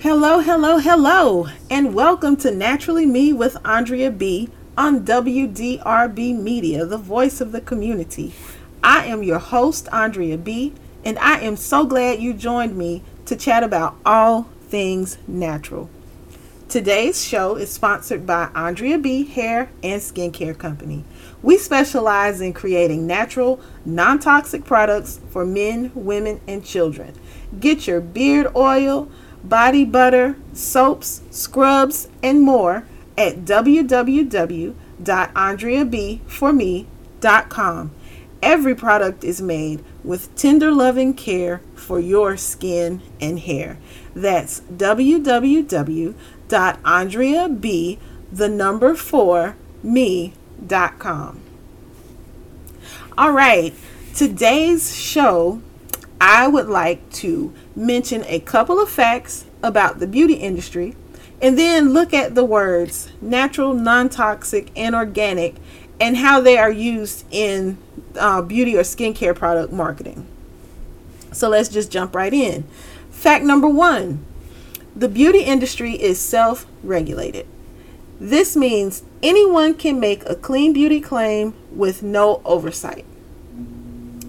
Hello, hello, hello, and welcome to Naturally Me with Andrea B on WDRB Media, the voice of the community. I am your host, Andrea B, and I am so glad you joined me to chat about all things natural. Today's show is sponsored by Andrea B Hair and Skincare Company. We specialize in creating natural, non toxic products for men, women, and children. Get your beard oil, body butter, soaps, scrubs, and more at www.andreabforme.com. Every product is made with tender loving care for your skin and hair. That's www.andreab the number 4 me.com. All right, today's show I would like to mention a couple of facts about the beauty industry and then look at the words natural, non toxic, and organic and how they are used in uh, beauty or skincare product marketing. So let's just jump right in. Fact number one the beauty industry is self regulated. This means anyone can make a clean beauty claim with no oversight.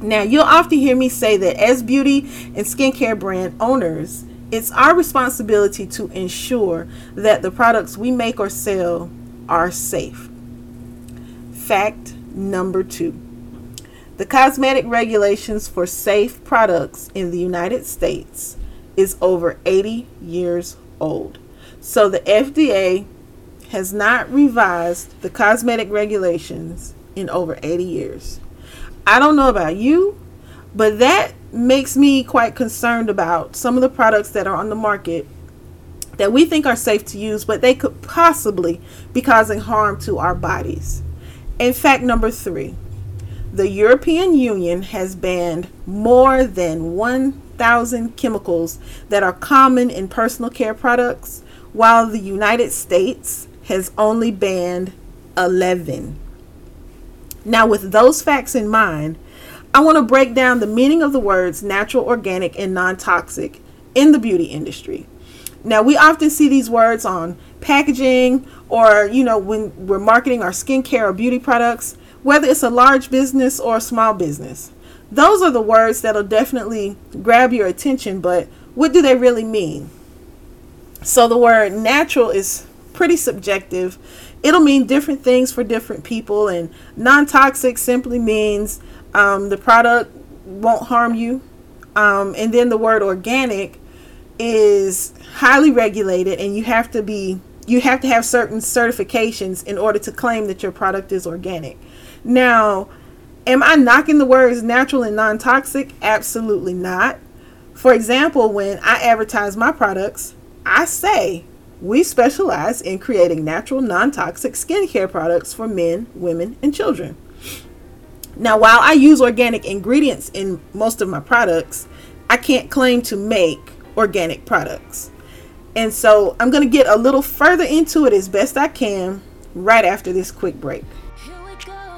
Now, you'll often hear me say that as beauty and skincare brand owners, it's our responsibility to ensure that the products we make or sell are safe. Fact number two the cosmetic regulations for safe products in the United States is over 80 years old. So the FDA has not revised the cosmetic regulations in over 80 years. I don't know about you, but that makes me quite concerned about some of the products that are on the market that we think are safe to use, but they could possibly be causing harm to our bodies. In fact, number three, the European Union has banned more than 1,000 chemicals that are common in personal care products, while the United States has only banned 11. Now, with those facts in mind, I want to break down the meaning of the words natural, organic, and non toxic in the beauty industry. Now, we often see these words on packaging or, you know, when we're marketing our skincare or beauty products, whether it's a large business or a small business. Those are the words that'll definitely grab your attention, but what do they really mean? So, the word natural is pretty subjective. It'll mean different things for different people, and non toxic simply means um, the product won't harm you. Um, and then the word organic is highly regulated, and you have to be you have to have certain certifications in order to claim that your product is organic. Now, am I knocking the words natural and non toxic? Absolutely not. For example, when I advertise my products, I say we specialize in creating natural, non toxic skincare products for men, women, and children. Now, while I use organic ingredients in most of my products, I can't claim to make organic products. And so I'm going to get a little further into it as best I can right after this quick break. Go,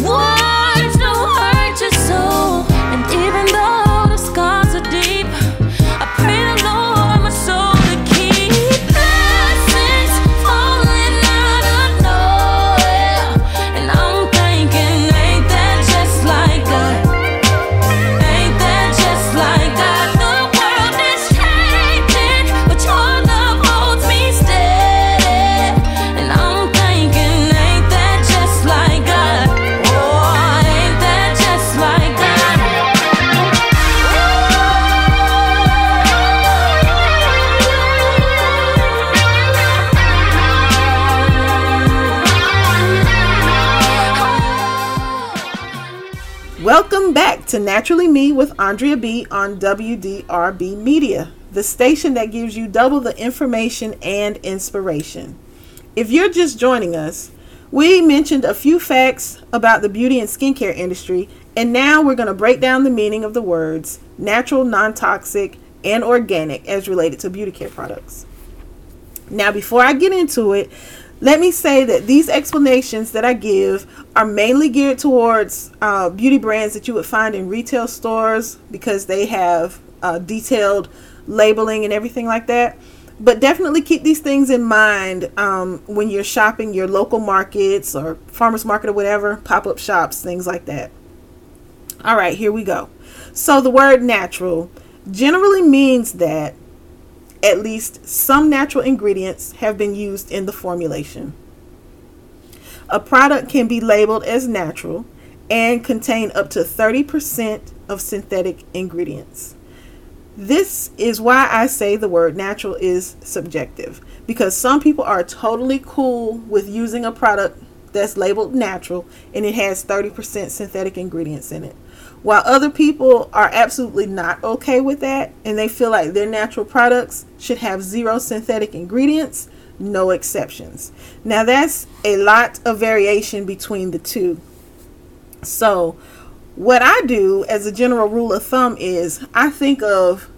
Whoa! To Naturally Me with Andrea B on WDRB Media, the station that gives you double the information and inspiration. If you're just joining us, we mentioned a few facts about the beauty and skincare industry, and now we're going to break down the meaning of the words natural, non toxic, and organic as related to beauty care products. Now, before I get into it, let me say that these explanations that I give are mainly geared towards uh, beauty brands that you would find in retail stores because they have uh, detailed labeling and everything like that. But definitely keep these things in mind um, when you're shopping your local markets or farmers market or whatever, pop up shops, things like that. All right, here we go. So the word natural generally means that at least some natural ingredients have been used in the formulation. A product can be labeled as natural and contain up to 30% of synthetic ingredients. This is why I say the word natural is subjective because some people are totally cool with using a product that's labeled natural and it has 30% synthetic ingredients in it. While other people are absolutely not okay with that and they feel like their natural products should have zero synthetic ingredients, no exceptions. Now, that's a lot of variation between the two. So, what I do as a general rule of thumb is I think of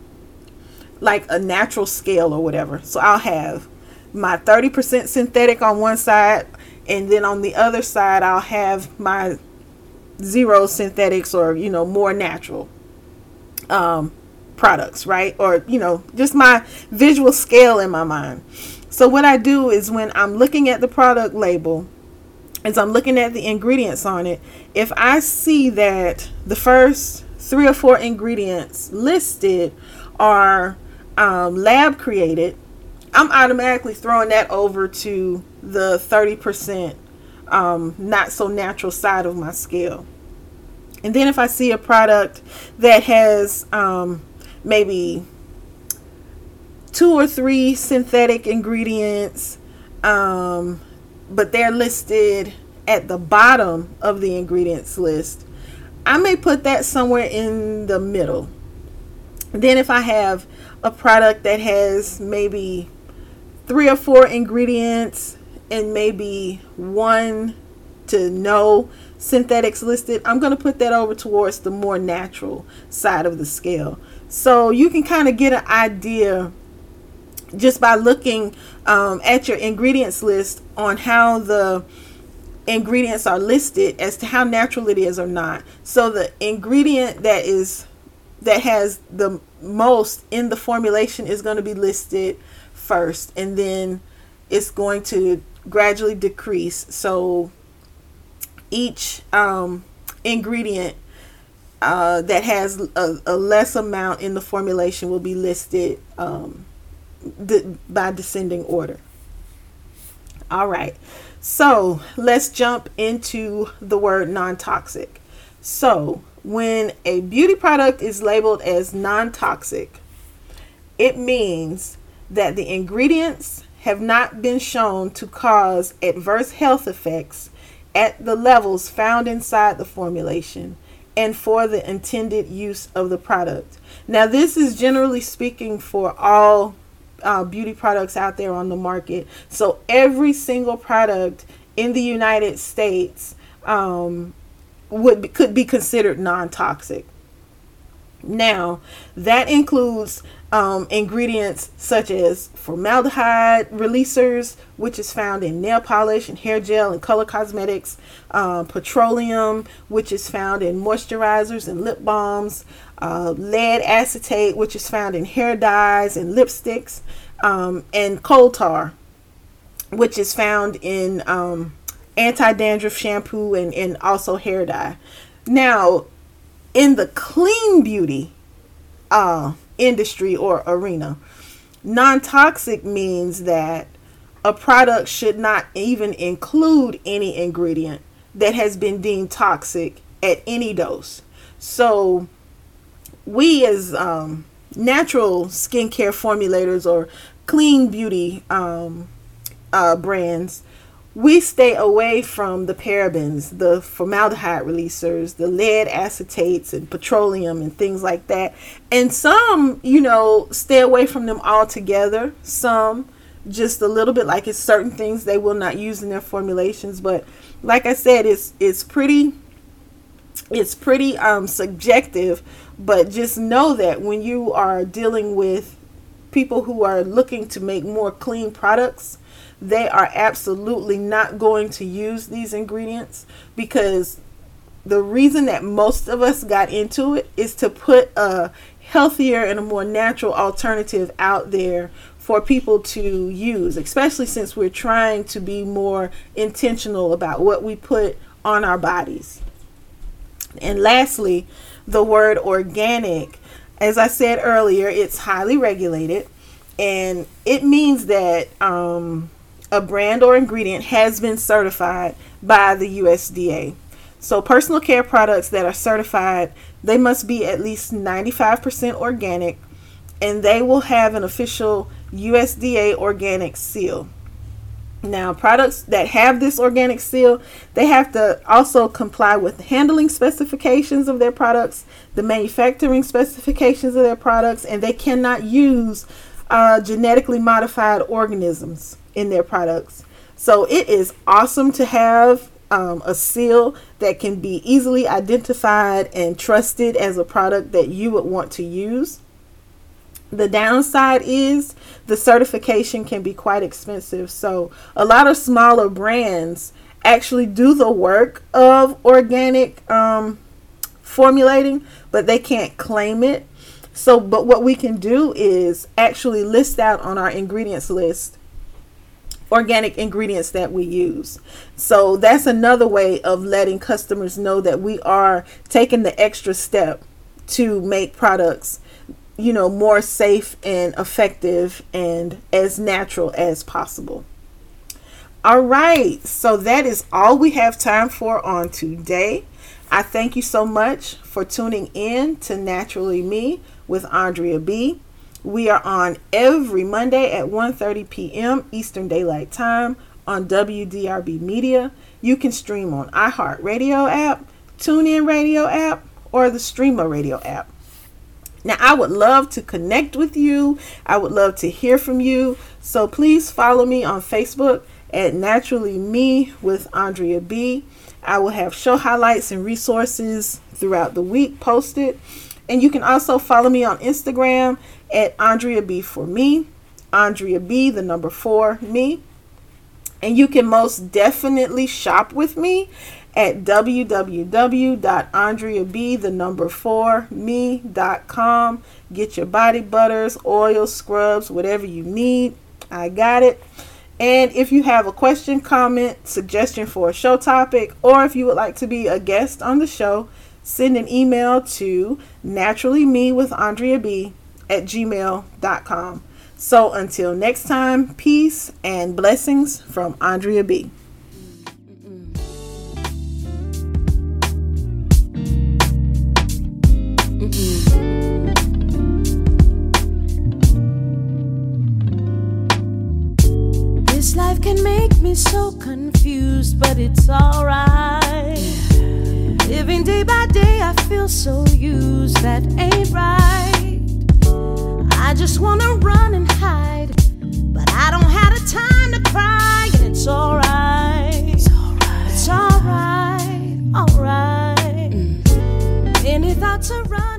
like a natural scale or whatever. So, I'll have my 30% synthetic on one side, and then on the other side, I'll have my zero synthetics or you know more natural um, products right or you know just my visual scale in my mind so what i do is when i'm looking at the product label as i'm looking at the ingredients on it if i see that the first three or four ingredients listed are um, lab created i'm automatically throwing that over to the 30% um, not so natural side of my scale. And then if I see a product that has um, maybe two or three synthetic ingredients, um, but they're listed at the bottom of the ingredients list, I may put that somewhere in the middle. Then if I have a product that has maybe three or four ingredients and maybe one to no synthetics listed, I'm going to put that over towards the more natural side of the scale. So you can kind of get an idea just by looking um, at your ingredients list on how the ingredients are listed as to how natural it is or not. So the ingredient that is that has the most in the formulation is going to be listed first and then it's going to gradually decrease. So each um, ingredient uh, that has a, a, less amount in the formulation will be listed um, by descending order. All right, so let's jump into the word non toxic. So, when a beauty product is labeled as non toxic, it means that the ingredients have not been shown to cause adverse health effects at the levels found inside the formulation and for the intended use of the product. Now, this is generally speaking for all uh, beauty products out there on the market. So, every single product in the United States um, would be, could be considered non toxic. Now, that includes um, ingredients such as formaldehyde releasers, which is found in nail polish and hair gel and color cosmetics, uh, petroleum, which is found in moisturizers and lip balms, uh, lead acetate, which is found in hair dyes and lipsticks, um, and coal tar, which is found in um, anti dandruff shampoo and, and also hair dye. Now, in the clean beauty uh, industry or arena, non toxic means that a product should not even include any ingredient that has been deemed toxic at any dose. So, we as um, natural skincare formulators or clean beauty um, uh, brands, we stay away from the parabens, the formaldehyde releasers, the lead acetates, and petroleum and things like that. And some, you know, stay away from them altogether. Some just a little bit, like it's certain things they will not use in their formulations. But like I said, it's it's pretty it's pretty um, subjective. But just know that when you are dealing with people who are looking to make more clean products they are absolutely not going to use these ingredients because the reason that most of us got into it is to put a healthier and a more natural alternative out there for people to use, especially since we're trying to be more intentional about what we put on our bodies. And lastly, the word organic. As I said earlier, it's highly regulated and it means that um, a brand or ingredient has been certified by the USDA. So personal care products that are certified, they must be at least 95% organic and they will have an official USDA organic seal. Now, products that have this organic seal, they have to also comply with the handling specifications of their products, the manufacturing specifications of their products, and they cannot use uh, genetically modified organisms in their products. So it is awesome to have um, a seal that can be easily identified and trusted as a product that you would want to use. The downside is the certification can be quite expensive. So a lot of smaller brands actually do the work of organic um, formulating, but they can't claim it. So, but what we can do is actually list out on our ingredients list organic ingredients that we use. So that's another way of letting customers know that we are taking the extra step to make products you know more safe and effective and as natural as possible. All right, so that is all we have time for on today. I thank you so much for tuning in to Naturally Me with Andrea B. We are on every Monday at 1:30 p.m. Eastern Daylight Time on WDRB Media. You can stream on iHeartRadio app, TuneIn Radio app, or the Streema Radio app. Now, I would love to connect with you. I would love to hear from you. So please follow me on Facebook at Naturally Me with Andrea B. I will have show highlights and resources throughout the week posted. And you can also follow me on Instagram at Andrea B for me, Andrea B, the number four, me. And you can most definitely shop with me at www.andreab, the number four, me.com. Get your body butters, oil scrubs, whatever you need. I got it. And if you have a question, comment, suggestion for a show topic, or if you would like to be a guest on the show, send an email to naturally me with Andrea B at gmail.com. So until next time, peace and blessings from Andrea B. This life can make me so confused, but it's alright. Living day by day, I feel so used. That ain't right. I just wanna run and hide, but I don't have the time to cry, and it's alright. It's alright. It's alright. Mm. Any thoughts around?